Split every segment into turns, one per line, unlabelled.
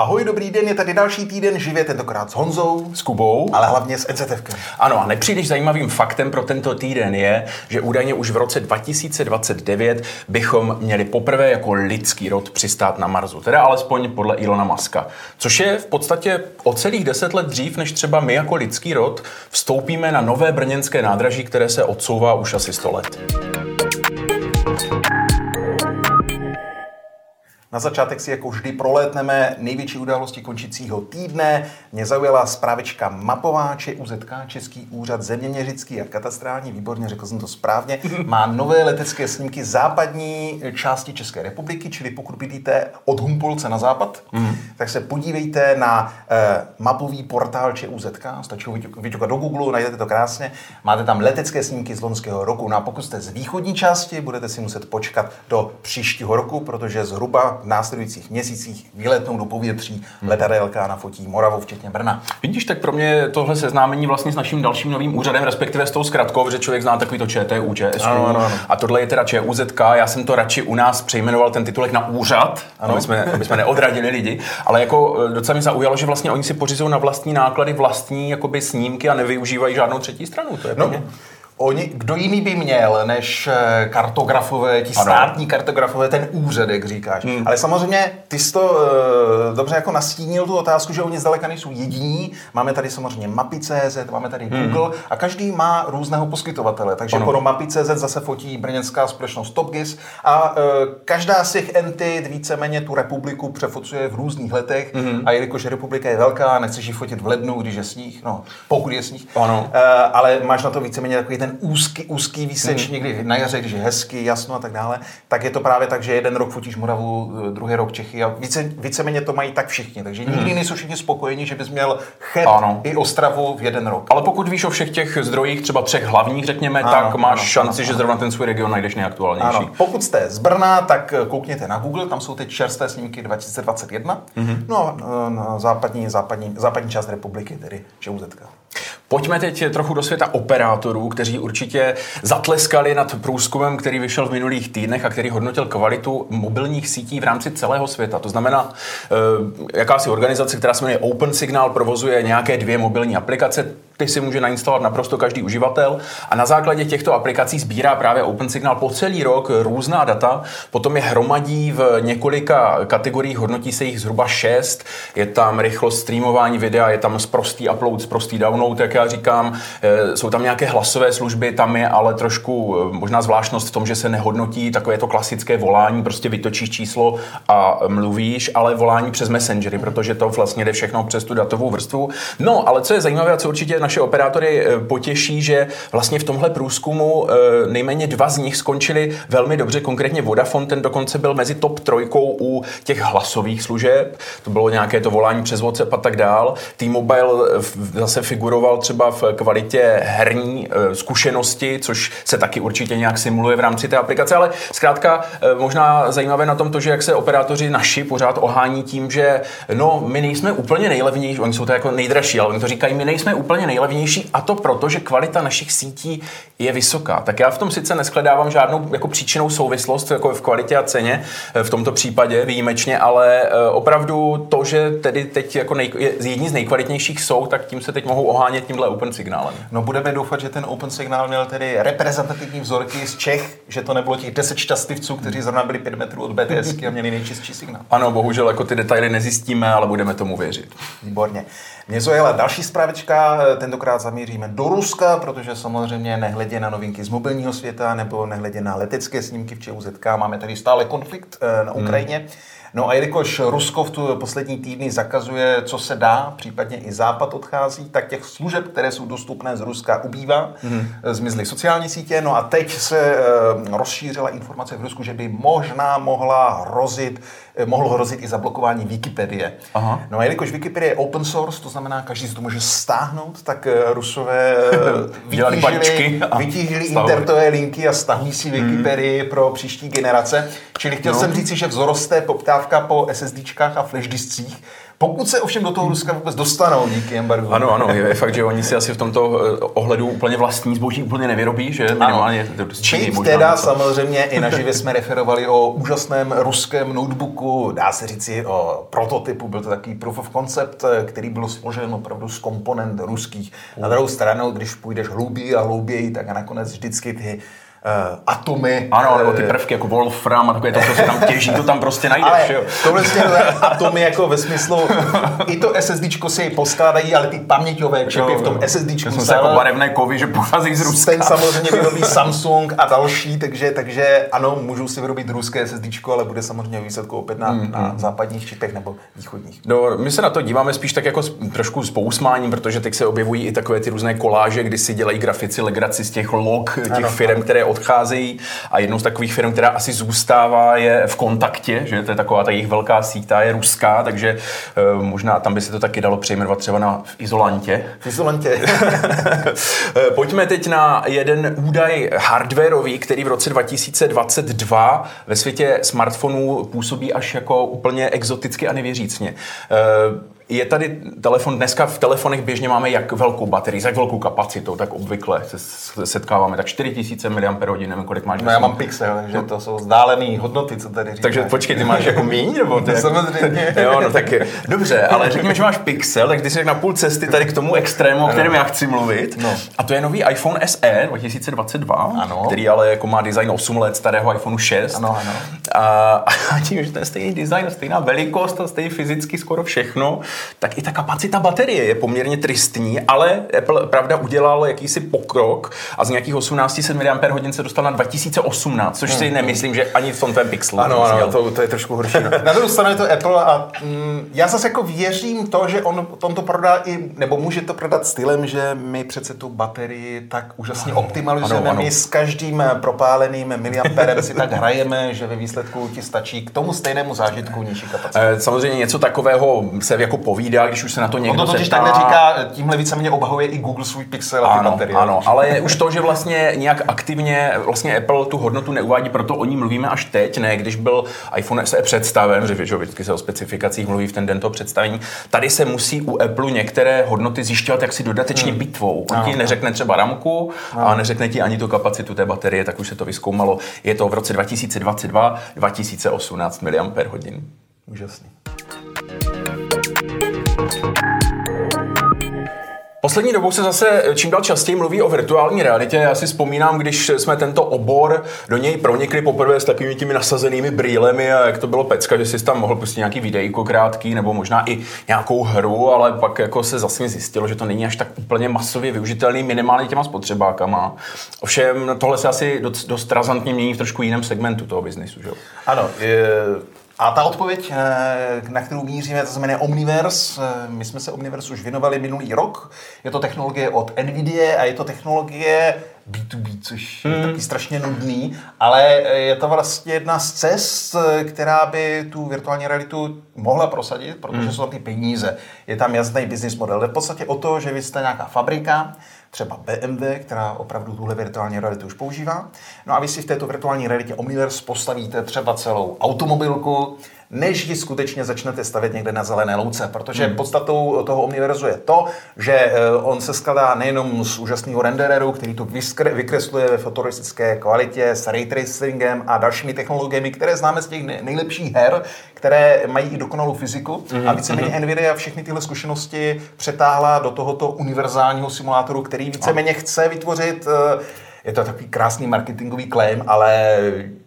Ahoj, dobrý den, je tady další týden živě, tentokrát s Honzou,
s Kubou,
ale hlavně s NZF.
Ano, a nepříliš zajímavým faktem pro tento týden je, že údajně už v roce 2029 bychom měli poprvé jako lidský rod přistát na Marsu, teda alespoň podle Ilona Maska. Což je v podstatě o celých deset let dřív, než třeba my jako lidský rod vstoupíme na nové brněnské nádraží, které se odsouvá už asi 100 let.
Na začátek si jako vždy prolétneme největší události končícího týdne. Mě zaujala zprávička Mapováče, UZK, Český úřad zeměměřický a katastrální, výborně řekl jsem to správně, má nové letecké snímky západní části České republiky, čili pokud bydlíte od Humpolce na západ, mm. tak se podívejte na eh, mapový portál ČUZK, stačí ho vyťukat do Google, najdete to krásně, máte tam letecké snímky z loňského roku. No a pokud jste z východní části, budete si muset počkat do příštího roku, protože zhruba v následujících měsících vyletnou do povětří hmm. letadelka na fotí Moravu, včetně Brna.
Vidíš, tak pro mě tohle seznámení vlastně s naším dalším novým úřadem, respektive s tou zkratkou, že člověk zná takový to ČTU, ČSU, ano, ano, ano. a tohle je teda ČUZK. Já jsem to radši u nás přejmenoval ten titulek na úřad, ano. aby, jsme, aby jsme neodradili lidi, ale jako e, docela mi zaujalo, že vlastně oni si pořizují na vlastní náklady vlastní jakoby snímky a nevyužívají žádnou třetí stranu. To je no, mě...
Oni, kdo jiný by měl, než eh, kartografové, ti státní kartografové, ten úřad, jak říkáš. Hmm. Ale samozřejmě ty jsi to uh, dobře jako nastínil tu otázku, že oni zdaleka nejsou jediní. Máme tady samozřejmě mapy.cz, máme tady hmm. Google a každý má různého poskytovatele. Takže ano. pro mapy.cz zase fotí brněnská společnost TopGIS a uh, každá z těch entit víceméně tu republiku přefocuje v různých letech hmm. a jelikož republika je velká, nechceš ji fotit v lednu, když je sníh, no pokud je sníh, ano. Uh, ale máš na to víceméně takový ten ten úzký, úzký výseč hmm. někdy na jaře, když je hezky, jasno a tak dále, tak je to právě tak, že jeden rok fotíš Moravu, druhý rok Čechy a více, víceméně to mají tak všichni. Takže hmm. nikdy nejsou všichni spokojeni, že bys měl Chet ano. i Ostravu v jeden rok.
Ale pokud víš o všech těch zdrojích, třeba třech hlavních, řekněme, ano, tak máš ano, šanci, ano, že zrovna ten svůj region najdeš nejaktuálnější. Ano.
Pokud jste z Brna, tak koukněte na Google, tam jsou teď čerstvé snímky 2021. Hmm. No a na západní, západní, západní část republiky, tedy ČUZK.
Pojďme teď trochu do světa operátorů, kteří určitě zatleskali nad průzkumem, který vyšel v minulých týdnech a který hodnotil kvalitu mobilních sítí v rámci celého světa. To znamená, eh, jakási organizace, která se jmenuje Open Signal, provozuje nějaké dvě mobilní aplikace, ty si může nainstalovat naprosto každý uživatel a na základě těchto aplikací sbírá právě OpenSignal po celý rok různá data, potom je hromadí v několika kategoriích, hodnotí se jich zhruba šest, je tam rychlost streamování videa, je tam sprostý upload, sprostý download, jak já říkám, eh, jsou tam nějaké hlasové služby, tam je ale trošku eh, možná zvláštnost v tom, že se nehodnotí takové to klasické volání, prostě vytočíš číslo a mluvíš, ale volání přes Messengery, protože to vlastně jde všechno přes tu datovou vrstvu. No, ale co je zajímavé a co určitě naše operátory eh, potěší, že vlastně v tomhle průzkumu nejméně dva z nich skončili velmi dobře, konkrétně Vodafone, ten dokonce byl mezi top trojkou u těch hlasových služeb, to bylo nějaké to volání přes WhatsApp a tak dál. T-Mobile zase figuroval třeba v kvalitě herní eh, zkušenosti, což se taky určitě nějak simuluje v rámci té aplikace, ale zkrátka eh, možná zajímavé na tom to, že jak se operátoři naši pořád ohání tím, že no, my nejsme úplně nejlevnější, oni jsou to jako nejdražší, ale oni to říkají, my nejsme úplně nejlevnější a to proto, že kvalita našich sítí je vysoká. Tak já v tom sice neskledávám žádnou jako příčinou souvislost jako v kvalitě a ceně, eh, v tomto případě výjimečně, ale opravdu to, že tedy teď jako nej, jedni z nejkvalitnějších jsou, tak tím se teď mohou ohánět tímhle open signálem.
No budeme doufat, že ten open signál měl tedy reprezentativní vzorky z Čech, že to nebylo těch 10 šťastivců, kteří zrovna byli 5 metrů od BTS a měli nejčistší signál.
Ano, bohužel jako ty detaily nezjistíme, ale budeme tomu věřit.
Výborně. Mě zaujala další zprávička, tentokrát zamíříme do Ruska, protože samozřejmě nehledě na novinky z mobilního světa nebo nehledě na letecké snímky v ČUZK, máme tady stále konflikt eh, na Ukrajině. Hmm. No a jelikož Rusko v tu poslední týdny zakazuje, co se dá, případně i Západ odchází, tak těch služeb, které jsou dostupné z Ruska, ubývá. Mm-hmm. Zmizly sociální sítě. No a teď se e, rozšířila informace v Rusku, že by možná mohla hrozit, e, mohlo hrozit i zablokování Wikipedie. Aha. No a jelikož Wikipedie je open source, to znamená, každý si to může stáhnout, tak Rusové vytížili, vytížili internetové linky a stahují si Wikipedii mm. pro příští generace. Čili chtěl no. jsem říct, že vzroste poptávka po SSDčkách a flash discích, Pokud se ovšem do toho Ruska vůbec dostanou díky embargu.
Ano, ano, je fakt, že oni si asi v tomto eh, ohledu úplně vlastní zboží úplně nevyrobí, že minimálně
Byť teda něco. samozřejmě i naživě jsme referovali o úžasném ruském notebooku, dá se říci o prototypu, byl to takový proof of concept, eh, který byl složen opravdu z komponent ruských. Na druhou stranu, když půjdeš hlouběji a hlouběji, tak a nakonec vždycky ty uh, atomy.
Ano, nebo ty eh, prvky jako Wolfram a takové to, co se tam těží, to tam prostě najdeš. Ale jo.
tohle atomy jako ve smyslu, i to SSD si jej poskládají, ale ty paměťové čipy v tom SSD.
To jsou jako barevné kovy, že pochází z Ruska.
Ten samozřejmě vyrobí Samsung a další, takže, takže ano, můžou si vyrobit ruské SSD, ale bude samozřejmě výsledku opět na, mm, na západních čipech nebo východních.
No, my se na to díváme spíš tak jako trošku s pousmáním, protože teď se objevují i takové ty různé koláže, kdy si dělají grafici legraci z těch log těch firm, které odcházejí a jednou z takových firm, která asi zůstává, je v kontaktě, že to je taková ta jejich velká síť, ta je ruská, takže uh, možná tam by se to taky dalo přejmenovat třeba na v Izolantě.
V Izolantě.
Eh, pojďme teď na jeden údaj hardwareový, který v roce 2022 ve světě smartfonů působí až jako úplně exoticky a nevěřícně. Uh, je tady telefon, dneska v telefonech běžně máme jak velkou baterii, jak velkou kapacitou, tak obvykle se setkáváme, tak 4000 mAh, nevím, kolik máš.
No já mám pixel, takže no. to jsou vzdálené hodnoty, co tady říkáš.
Takže počkej, ty máš jako míň, nebo ty?
No, samozřejmě.
Jo, no tak dobře, ale řekněme, že máš pixel, tak ty jsi na půl cesty tady k tomu extrému, o kterém já chci mluvit. No. A to je nový iPhone SE 2022, ano. který ale jako má design 8 let starého iPhone 6.
Ano, ano.
A, a tím, že ten stejný design, stejná velikost a stejný fyzicky skoro všechno, tak i ta kapacita baterie je poměrně tristní, ale Apple pravda udělal jakýsi pokrok a z nějakých 1800 mAh se dostal na 2018, což si hmm. nemyslím, že ani v tom tvém Pixelu.
Ano, ano, to, to, je trošku horší. na druhou stranu je to Apple a mm, já zase jako věřím to, že on, on to prodá i, nebo může to prodat stylem, že my přece tu baterii tak úžasně ano, optimalizujeme. Ano, ano. My s každým propáleným miliamperem si tak hrajeme, že ve výsledku ti stačí k tomu stejnému zážitku nižší kapacity.
Eh, samozřejmě něco takového se jako povídá, když už se na to někdo
On to totiž tak neříká, tímhle více mě obahuje i Google svůj Pixel
a
ty baterie.
Ano, ale je už to, že vlastně nějak aktivně vlastně Apple tu hodnotu neuvádí, proto o ní mluvíme až teď, ne když byl iPhone SE představen, že, vždycky se o specifikacích mluví v ten den toho představení. Tady se musí u Apple některé hodnoty zjišťovat jaksi dodatečně hmm. bitvou. On ti neřekne třeba ramku a neřekne ti ani tu kapacitu té baterie, tak už se to vyskoumalo. Je to v roce 2022 2018 mAh.
Úžasný.
Poslední dobou se zase čím dál častěji mluví o virtuální realitě. Já si vzpomínám, když jsme tento obor do něj pronikli poprvé s takovými těmi nasazenými brýlemi a jak to bylo pecka, že si tam mohl pustit nějaký videjko krátký nebo možná i nějakou hru, ale pak jako se zase zjistilo, že to není až tak úplně masově využitelný minimálně těma spotřebákama. Ovšem tohle se asi dost, dost razantně mění v trošku jiném segmentu toho biznisu. Že?
Ano, je a ta odpověď, eh, na kterou míříme, to znamená Omniverse. Eh, my jsme se Omniverse už věnovali minulý rok. Je to technologie od NVIDIA a je to technologie B2B, což hmm. je taky strašně nudný, ale je to vlastně jedna z cest, která by tu virtuální realitu mohla prosadit, protože hmm. jsou tam ty peníze. Je tam jasný business model. Je v podstatě o to, že vy jste nějaká fabrika, třeba BMW, která opravdu tuhle virtuální realitu už používá. No a vy si v této virtuální realitě Omniverse postavíte třeba celou automobilku, než ji skutečně začnete stavět někde na zelené louce. Protože hmm. podstatou toho Omniverzu je to, že eh, on se skladá nejenom z úžasného rendereru, který to vykresluje ve fotorealistické kvalitě s ray tracingem a dalšími technologiemi, které známe z těch nejlepších her, které mají i dokonalou fyziku. Mm-hmm. A víceméně mm-hmm. Nvidia všechny tyhle zkušenosti přetáhla do tohoto univerzálního simulátoru, který víceméně chce vytvořit uh, je to takový krásný marketingový claim, ale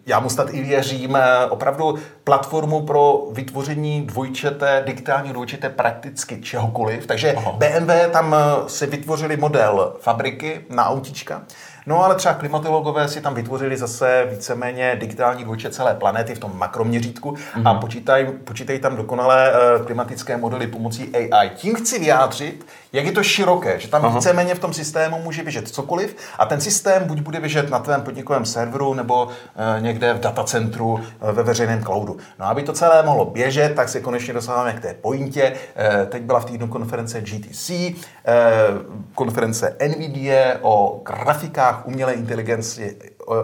já mu snad i věřím, eh, opravdu platformu pro vytvoření dvojčeté, digitální dvojčeté prakticky čehokoliv. Takže Aha. BMW tam eh, si vytvořili model fabriky na autička, No ale třeba klimatologové si tam vytvořili zase víceméně digitální dvojčet celé planety v tom makroměřítku mm-hmm. a mhm. počítají, počítají tam dokonalé uh, klimatické modely pomocí AI. Tím chci vyjádřit, jak je to široké, že tam Aha. víceméně v tom systému může běžet cokoliv a ten systém buď bude běžet na tvém podnikovém serveru nebo uh, někde v datacentru uh, ve veřejném cloudu. No aby to celé mohlo běžet, tak se konečně dostáváme k té pointě. Uh, teď byla v týdnu konference GTC, uh, konference NVIDIA o grafikách umělé inteligenci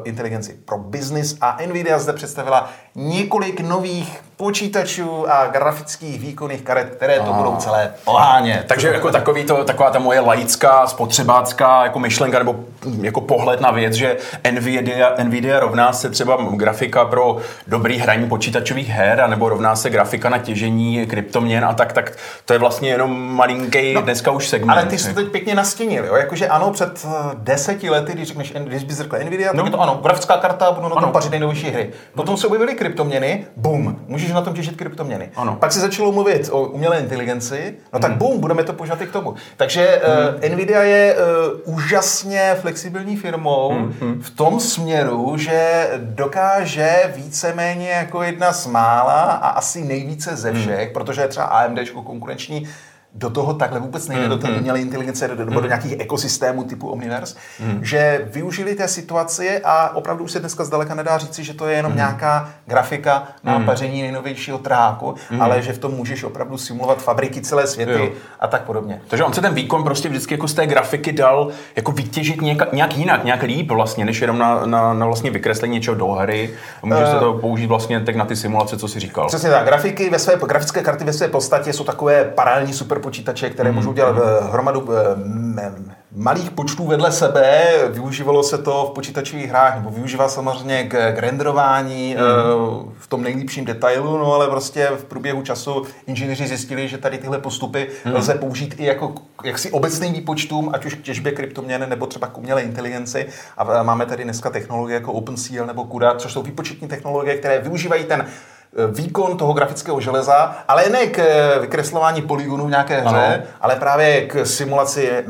inteligenci pro biznis a Nvidia zde představila několik nových počítačů a grafických výkonných karet, které to budou celé pohánět.
Takže jako takový to, taková ta moje laická, spotřebácká jako myšlenka nebo jako pohled na věc, že Nvidia, Nvidia rovná se třeba grafika pro dobrý hraní počítačových her, nebo rovná se grafika na těžení kryptoměn a tak, tak to je vlastně jenom malinký no, dneska už segment.
Ale ty jsi to teď pěkně nastínil, jo? jakože ano, před eh, deseti lety, když řekneš, když bys řekl Nvidia, no. tak je to ano, grafická karta, budu na tom pařit nejnovější hry. Potom se objevily kryptoměny, bum, můžeš na tom těžit kryptoměny. Ano. Pak se začalo mluvit o umělé inteligenci, no tak hmm. bum, budeme to používat i k tomu. Takže hmm. uh, Nvidia je uh, úžasně flexibilní firmou hmm. v tom směru, že dokáže víceméně jako jedna z mála a asi nejvíce ze hmm. všech, hmm. protože je třeba AMD konkurenční do toho takhle vůbec nejde, mm, do té mm. umělé inteligence, do, do, mm. do nějakých ekosystémů typu Omniverse, mm. že využili té situace a opravdu už se dneska zdaleka nedá říci, že to je jenom mm. nějaká grafika na mm. paření nejnovějšího tráku, mm. ale že v tom můžeš opravdu simulovat fabriky celé světy jo. a tak podobně.
Takže on se ten výkon prostě vždycky jako z té grafiky dal jako vytěžit nějak, nějak jinak, nějak líp vlastně, než jenom na, na, na vlastně vykreslení něčeho do hry. Může uh, se to použít vlastně tak na ty simulace, co si říkal.
Přesně tak. Grafiky ve své, grafické karty ve své podstatě jsou takové paralelní super počítače, které mm-hmm. můžou dělat mm-hmm. hromadu eh, malých počtů vedle sebe. Využívalo se to v počítačových hrách, nebo využívá samozřejmě k, k renderování mm-hmm. v tom nejlepším detailu, no ale prostě v průběhu času inženýři zjistili, že tady tyhle postupy mm-hmm. lze použít i jako jaksi obecným výpočtům, ať už k těžbě kryptoměn nebo třeba k umělé inteligenci. A máme tady dneska technologie jako OpenCL nebo CUDA, což jsou výpočetní technologie, které využívají ten Eh, výkon toho grafického železa, ale ne k eh, vykreslování polygonů v nějaké hře, ano. ale právě k simulaci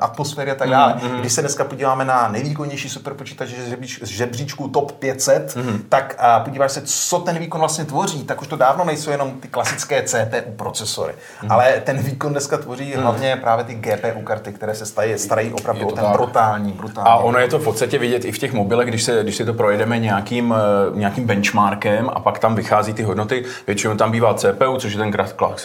atmosféry a tak dále. Mm, mm. Když se dneska podíváme na nejvýkonnější superpočítač z žebříčku top 500, mm. tak a podíváš se, co ten výkon vlastně tvoří, tak už to dávno nejsou jenom ty klasické CPU procesory, mm. ale ten výkon dneska tvoří mm. hlavně právě ty GPU karty, které se stají, starají opravdu o ten tak. brutální, brutální.
A ono je to v podstatě vidět i v těch mobilech, když, se, když si to projedeme nějakým, eh, nějakým benchmarkem a pak tam vychází ty hodnoty. Většinou tam bývá CPU, což je ten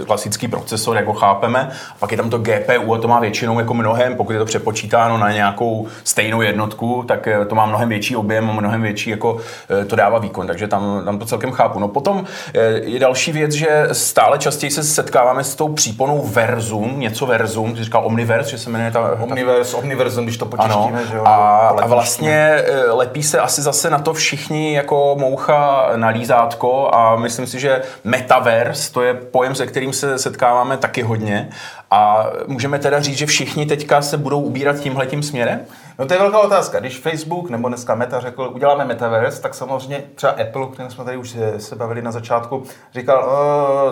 klasický procesor, jak ho chápeme. A pak je tam to GPU a to má většinou jako mnohem, pokud je to přepočítáno na nějakou stejnou jednotku, tak eh, to má mnohem větší objem a mnohem větší jako eh, to dává výkon. Takže tam, tam to celkem chápu. No potom eh, je další věc, že stále častěji se setkáváme s tou příponou Verzum, něco Verzum, ty říkal Omniverse, že se jmenuje ta...
Omniverse, ta... Omniversum, když to počítáme, že jo?
A, a vlastně lepí se asi zase na to všichni jako moucha na lízátko a myslím si, že metaverse, to je pojem, se kterým se setkáváme taky hodně a můžeme teda říct, že všichni teďka se budou ubírat tímhletím směrem?
No to je velká otázka. Když Facebook nebo dneska Meta řekl, uděláme metaverse, tak samozřejmě třeba Apple, kterým jsme tady už se bavili na začátku, říkal,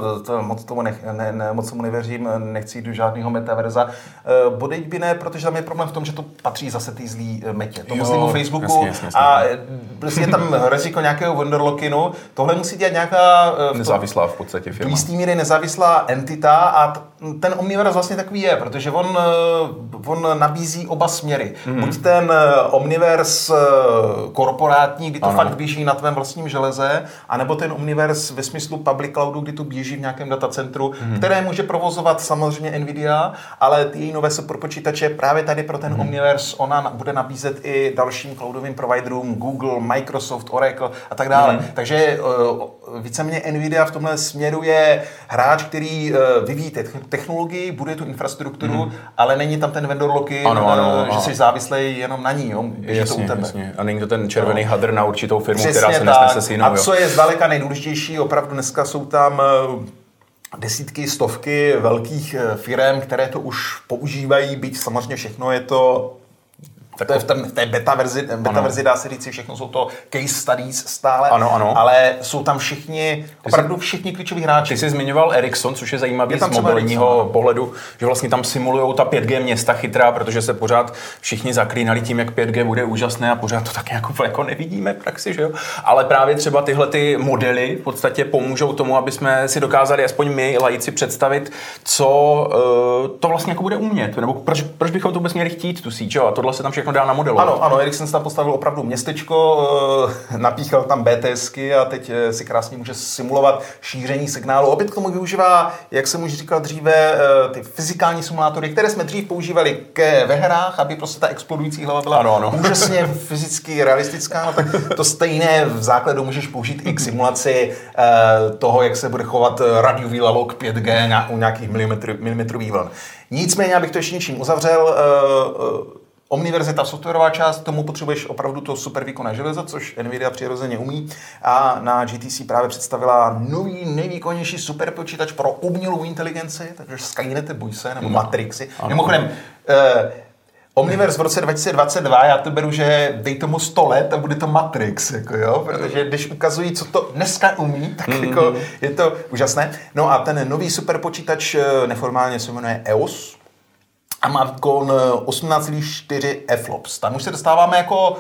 to, to, moc, tomu nech, ne, ne, moc tomu nevěřím, nechci jít do žádného metaverza. E, Bodeď by ne, protože tam je problém v tom, že to patří zase ty zlý e, metě, tomu zlýmu Facebooku jasně, jasně, jasně. a prostě je tam riziko nějakého Wonderlockinu. Tohle musí dělat nějaká...
V nezávislá v podstatě firma.
Jistý míry nezávislá entita a ten Omniverse vlastně takový je, protože on, on nabízí oba směry. Mm-hmm. Buď ten eh, Omniverse eh, korporátní, kdy to ano. fakt běží na tvém vlastním železe, anebo ten Omniverse ve smyslu public cloudu, kdy to běží v nějakém datacentru, hmm. které může provozovat samozřejmě Nvidia, ale ty její nové superpočítače právě tady pro ten hmm. Omniverse ona bude nabízet i dalším cloudovým providerům Google, Microsoft, Oracle a tak dále. Hmm. Takže eh, víceméně Nvidia v tomhle směru je hráč, který vyvíjí technologii, bude tu infrastrukturu, hmm. ale není tam ten vendor lock ano, ano, ano, že jsi závislý jenom na ní, jo?
Jasně, to u tebe. Jasně. A není to ten červený no. hadr na určitou firmu,
Přesně
která se nesnese s jinou.
A co je zdaleka nejdůležitější, opravdu dneska jsou tam eh, desítky, stovky velkých eh, firm, které to už používají, byť samozřejmě všechno je to tak to je v, ten, v té beta verzi, beta verzi dá se říct, všechno jsou to case studies stále,
ano, ano.
ale jsou tam všichni, opravdu všichni klíčoví hráči.
Ty jsi zmiňoval Ericsson, což je zajímavý je z mobilního Ericsson, pohledu, že vlastně tam simulují ta 5G města chytrá, protože se pořád všichni zaklínali tím, jak 5G bude úžasné a pořád to tak jako, jako nevidíme v praxi, že jo? Ale právě třeba tyhle ty modely v podstatě pomůžou tomu, aby jsme si dokázali aspoň my, lajíci, představit, co uh, to vlastně jako bude umět, nebo proč, proč bychom to vůbec měli chtít, tu síť, jo? A tohle se tam všechno všechno dá namodelovat.
Ano, ano, Ericsson tam postavil opravdu městečko, eh, napíchal tam BTSky a teď eh, si krásně může simulovat šíření signálu. Opět k tomu využívá, jak jsem už říkal dříve, eh, ty fyzikální simulátory, které jsme dřív používali ke, ve hrách, aby prostě ta explodující hlava byla
Ano, ano.
úžasně fyzicky realistická, no tak to stejné v základu můžeš použít i k simulaci toho, jak se bude chovat radiový lalok 5G na, u nějakých milimetr, milimetrových vln. Nicméně, abych to ještě něčím uzavřel, Omniverzita, softwarová část, tomu potřebuješ opravdu to super výkonné železo, což Nvidia přirozeně umí. A na GTC právě představila nový, nejvýkonnější superpočítač pro umělou inteligenci, takže Skynet, boj se, nebo Matrixy. Mimochodem, eh, Omniverse v roce 2022, já to beru, že dej tomu 100 let a bude to Matrix, jako jo, protože když ukazují, co to dneska umí, tak jako je to úžasné. No a ten nový superpočítač eh, neformálně se jmenuje EOS, a má výkon eh, 18,4 FLOPS. Tam už se dostáváme jako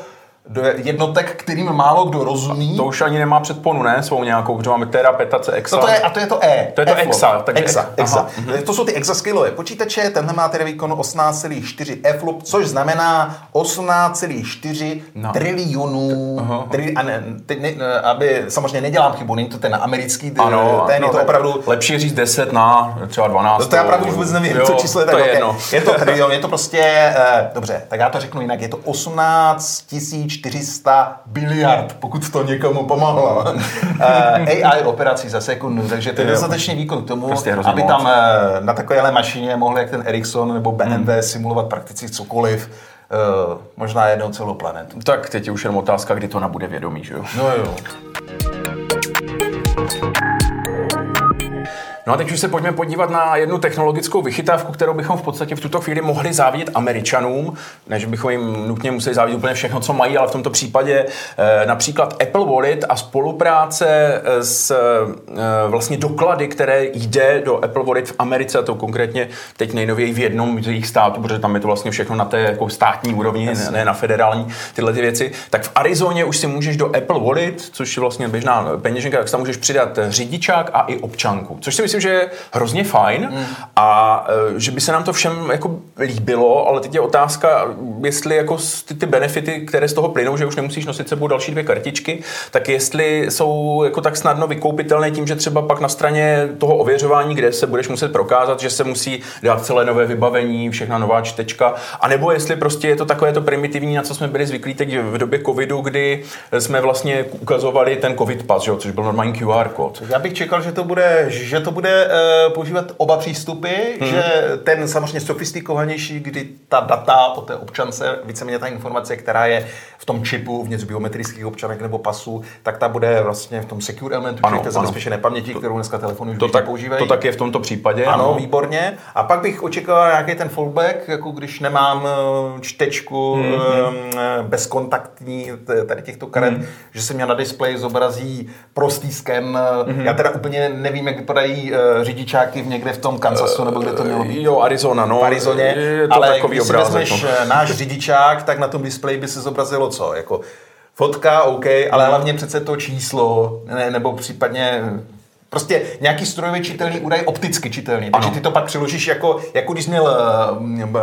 do jednotek, kterým málo kdo rozumí.
To už ani nemá předponu, ne? Svou nějakou, protože máme tera, petace, exa.
No to je, a to je to E.
To je to
F-log.
exa, takže-
exa,
aha,
exa. To jsou ty exascalové počítače, tenhle má tedy výkon 18,4 FLOP, což znamená 18,4
No.
trilionů. Tri, a ne, teď ne, aby, samozřejmě nedělám chybu, není to ten americký,
Ano,
ten
no,
je to opravá
Lepší říct 10 na třeba 12.
No to já právě už vůbec nevím,
Jo,
co číslo je tak
to je
velké.
jedno.
Je to trilion, je to prostě, eh, dobře, tak já to řeknu jinak, je to 18 400 biliard, pokud to někomu pomohlo. Eh, AI operací za sekundu, takže to je dostatečný výkon k tomu,
Prostě
aby tam eh, na takovéhle mašině mohli jak ten Ericsson nebo BMW simulovat prakticky cokoliv, eh, možná jednou celou planetu.
Tak teď je už jenom otázka, kdy to nabude vědomí, že jo?
No jo.
No a teď už se pojďme podívat na jednu technologickou vychytávku, kterou bychom v podstatě v tuto chvíli mohli závidět Američanům, než bychom jim nutně museli závidět úplně všechno, co mají, ale v tomto případě eh, například Apple Wallet a spolupráce eh, s eh, vlastně doklady, které jde do Apple Wallet v Americe, a to konkrétně teď nejnověji v jednom z jejich států, protože tam je to vlastně všechno na té jako státní úrovni, ne, ne na federální tyhle ty věci, tak v Arizoně už si můžeš do Apple Wallet, což je vlastně běžná peněženka, tak tam můžeš přidat řidičák a i občanku, což si myslím, že je hrozně fajn
Hmm.
a e, že by se nám to všem jako líbilo, ale teď je otázka, jestli jako ty, ty benefity, které z toho plynou, že už nemusíš nosit sebou další dvě kartičky, tak jestli jsou jako tak snadno vykoupitelné tím, že třeba pak na straně toho ověřování, kde se budeš muset prokázat, že se musí dát celé nové vybavení, všechna nová čtečka, anebo jestli prostě je to takové to primitivní, na co jsme byli zvyklí teď v době covidu, kdy jsme vlastně ukazovali ten covid pas, že což byl normální QR kód.
Já bych čekal, že to bude, že to bude uh, používat oba přístupy, hmm. že ten samozřejmě sofistikovanější, kdy ta data o té občance, víceméně ta informace, která je v tom čipu, vnitř biometrických občanek nebo pasů, tak ta bude vlastně v tom secure elementu,
Ano,
ano, té
ano.
zabezpečené paměti, kterou dneska telefony už
To tak,
používají.
to tak je v tomto případě.
Ano, výborně. A pak bych očekával nějaký ten fallback, jako když nemám eh, čtečku mm-hmm. bezkontaktní t- tady těchto karet, mm. že se mě na displeji zobrazí prostý sken. Mm-hmm. Já teda úplně nevím, jak vypadají řidičáky v někde v tom Kansasu, nebo kde to mělo být.
Jo, Arizona, no.
v Arizoně,
Je to
ale
takový
když si vezmeš
no.
eh, náš řidičák, tak na tom displeji by se zobrazilo co? Jako fotka, OK, ale hlavně přece to číslo, ne, nebo případně Prostě nějaký strojově čitelný údaj opticky čitelný. Takže
Ano.
ty to pak přiložíš jako, jako když měl uh,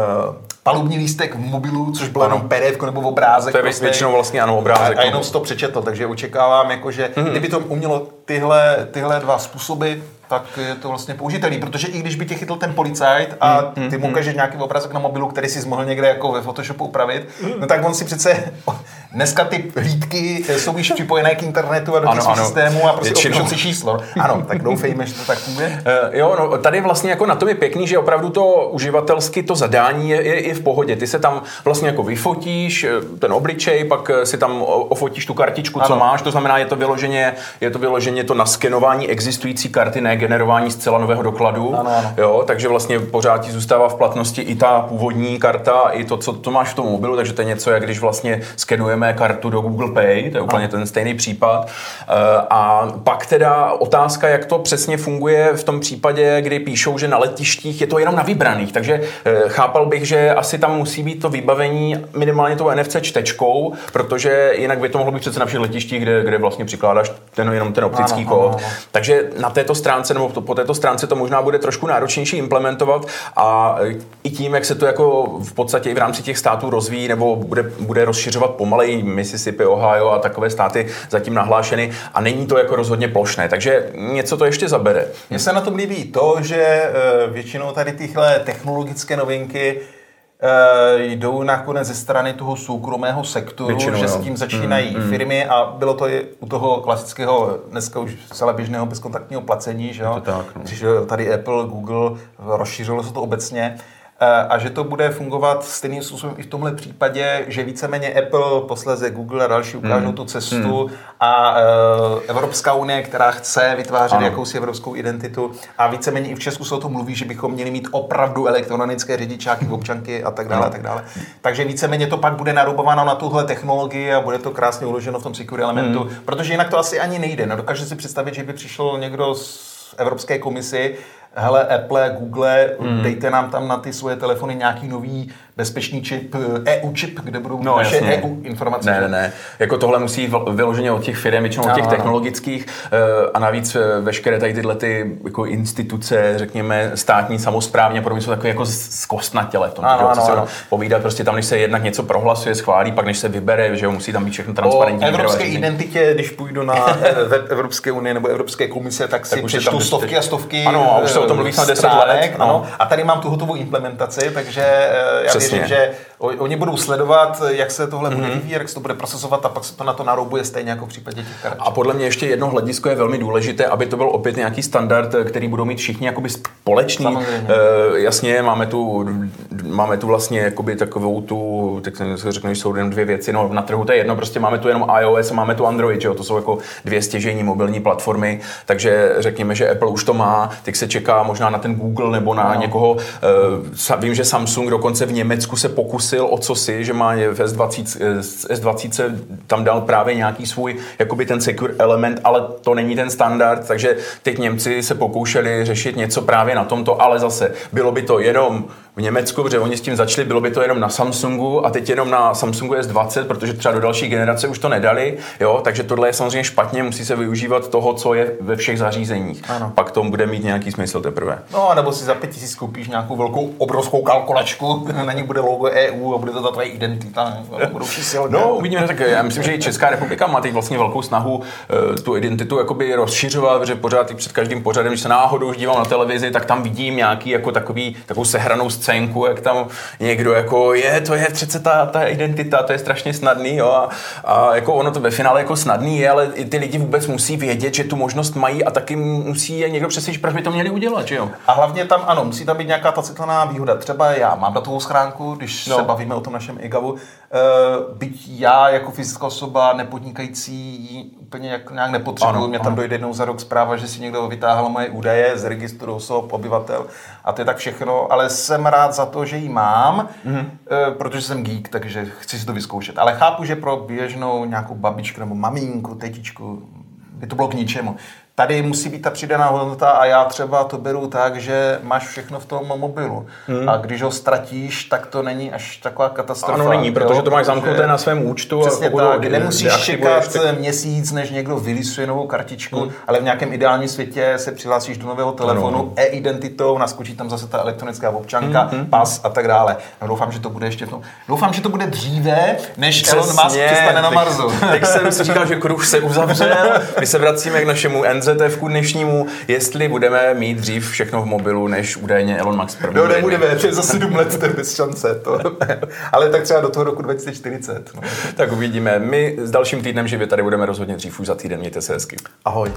palubní lístek v mobilu, což bylo jenom PDF nebo obrázek.
To je
prostě.
většinou vlastně ano, obrázek.
A, a jenom to přečetl, takže očekávám, jako, že
Mhm.
mm. kdyby to umělo tyhle, tyhle dva způsoby, tak je to vlastně použitelný, protože i když by tě chytl ten policajt a
Mhm,
ty mu ukážeš nějaký obrazek na mobilu, který si mohl někde jako ve Photoshopu upravit, no tak on si přece, dneska ty hlídky jsou již připojené k internetu a do
Ano,
těch systémů a prostě
Většinou.
si číslo. Ano, tak doufejme, že to tak bude.
Eh, jo, no, tady vlastně jako na tom je pěkný, že opravdu to uživatelsky, to zadání je, je, je v pohodě. Ty se tam vlastně jako vyfotíš eh, ten obličej, pak eh, si tam ofotíš tu kartičku, co
Ano.
máš, to znamená, je to vyloženě, je to vyloženě to naskenování existující karty, ne generování zcela nového dokladu.
Ano, ano.
Jo, takže vlastně pořád ti zůstává v platnosti i ta původní karta, i to, co to máš v tom mobilu, takže to je něco, jak když vlastně skenujeme kartu do Google Pay, to je úplně ten stejný případ. Eh, A pak teda otázka, jak to přesně funguje v tom případě, kdy píšou, že na letištích je to jenom na vybraných, takže eh, chápal bych, že asi tam musí být to vybavení minimálně tou NFC čtečkou, protože jinak by to mohlo být přece na všech letištích, kde, kde vlastně přikládáš ten, jenom ten optický kryptický
Ano,
kód.
ano, ano.
Takže na této stránce nebo po této stránce to možná bude trošku náročnější implementovat a e, i tím, jak se to jako v podstatě i v rámci těch států rozvíjí nebo bude, bude rozšiřovat pomaleji Mississippi, Ohio a takové státy zatím nahlášeny a není to jako rozhodně plošné, takže něco to ještě zabere.
Mně se na tom líbí to, že eh, většinou tady tyhle technologické novinky jdou nakonec ze strany toho soukromého sektoru,
Většinou,
že s tím začínají mm, firmy a bylo to i u toho klasického, dneska už celé běžného bezkontaktního placení, že jo?
tak, no.
Přišel tady Apple, Google, rozšířilo se to obecně. Eh, A že to bude fungovat stejným způsobem i v tomhle případě, že víceméně Apple, posléze Google a další ukážou
Hmm.
tu cestu a eh, Evropská unie, která chce vytvářet
Ano.
jakousi evropskou identitu a víceméně i v Česku se o tom mluví, že bychom měli mít opravdu elektronické řidičáky, občanky a tak dále, a tak dále. Takže víceméně to pak bude narubováno na tuhle technologii a bude to krásně uloženo v tom security elementu,
Hmm.
protože jinak to asi ani nejde. No, si představit, že by přišel někdo z Evropské komisi, hele, Apple, Google,
Hmm.
dejte nám tam na ty svoje telefony nějaký nový bezpečný čip, EU čip, kde budou
No,
naše
jasně.
EU informace.
Ne, ne, ne. Jako tohle musí jít vyloženě od těch firm, většinou od těch technologických eh, a navíc eh, veškeré tady tyhle ty jako instituce, řekněme, státní, samozprávně, podobně jsou takové jako z- zkostnatělé v tom,
Ano, ano,
se
ano.
povídat, prostě tam, než se jednak něco prohlasuje, schválí, pak než se vybere, že jo, musí tam být všechno
O
transparentní.
evropské
výběrové řízení.
identitě, když půjdu na eh, web Evropské unie nebo Evropské komise, tak si
Tak
přečtu
tam
stovky a stovky
Ano, a už se o tom
eh,
mluví snad 10
stránek,
let, no.
Ano, a tady mám tu hotovou implementaci, takže eh, já
Přesně.
věřím, že oni budou sledovat, jak se tohle
Mhm.
bude vyvíjet, jak se to bude procesovat a pak se to na to naroubuje stejně jako v případě těch karet.
A podle mě ještě jedno hledisko je velmi důležité, aby to byl opět nějaký standard, který budou mít všichni jakoby společný.
Samozřejmě.
E, jasně, máme tu, máme tu vlastně jakoby takovou tu, tak se řeknu, že jsou jenom dvě věci, no na trhu to je jedno, prostě máme tu jenom iOS a máme tu Android, jo? to jsou jako dvě stěžejní mobilní platformy, takže řekněme, že Apple už to má, teď se čeká možná na ten Google nebo na
No.
někoho, e, vím, že Samsung dokonce v Německu se pokusil o cosi, že má v S20, eh, S20 tam dal právě nějaký svůj, jakoby ten secure element, ale to není ten standard, takže teď Němci se pokoušeli řešit něco právě na tomto, ale zase bylo by to jenom v Německu, protože oni s tím začali, bylo by to jenom na Samsungu a teď jenom na Samsungu S20, protože třeba do další generace už to nedali, jo, takže tohle je samozřejmě špatně, musí se využívat toho, co je ve všech zařízeních.
Ano.
Pak to bude mít nějaký smysl teprve.
No, nebo si za pět tisíc koupíš nějakou velkou, obrovskou kalkulačku, na ní bude logo EU a bude to ta tvoje identita, budou.
No, uvidíme, tak já myslím, že i Česká republika má teď vlastně velkou snahu uh, tu identitu jakoby rozšiřovat, protože pořád i před každým pořadem, když se náhodou už dívám na televizi, tak tam vidím nějaký jako takový, takovou sehranou scénku, jak tam někdo jako je, to je přece ta, ta identita, to je strašně snadný, jo, a, a jako ono to ve finále jako snadný je, ale i ty lidi vůbec musí vědět, že tu možnost mají a taky musí je někdo přesvědčit, proč by to měli udělat, že jo?
A hlavně tam, ano, musí tam být nějaká ta citelná výhoda. Třeba já mám datovou schránku, když no. Se bavíme o tom našem EGAVu, uh, byť já jako fyzická osoba nepodnikající úplně jak, nějak nepotřebuju,
Ano,
mě tam
ano.
dojde jednou za rok zpráva, že si někdo vytáhl moje údaje z registru osob, obyvatel a to je tak všechno, ale jsem rád za to, že ji mám,
Mhm.
mm. uh, protože jsem geek, takže chci si to vyzkoušet. Ale chápu, že pro běžnou nějakou babičku nebo maminku, tetičku by to bylo k ničemu. Tady musí být ta přidaná hodnota a já třeba to beru tak, že máš všechno v tom mobilu. Hmm. A když ho ztratíš, tak to není až taková katastrofa.
Ano, není, protože to máš zamknuté na svém účtu.
Přesně
a
tak, nemusíš čekat
tak-
měsíc, než někdo vylisuje novou kartičku, hmm. ale v nějakém ideálním světě se přihlásíš do nového telefonu
Ano.
e-identitou, naskočí tam zase ta elektronická občanka, hmm. pas a tak dále. No, doufám, že to bude ještě v tom. Doufám, že to bude dříve, než Elon Musk
Přesně,
přistane na Marsu.
Teď jsem si říkal, že kruh se uzavřel. My se vracíme k našemu NZF dnešnímu, jestli budeme mít dřív všechno v mobilu, než údajně Elon Musk první.
No
bude.
nebudeme, to je za sedm let, to je bez šance. To. Ale tak třeba do toho roku 2040. No.
Tak uvidíme. My s dalším týdnem živě tady budeme rozhodně dřív už za týden. Mějte se hezky.
Ahoj.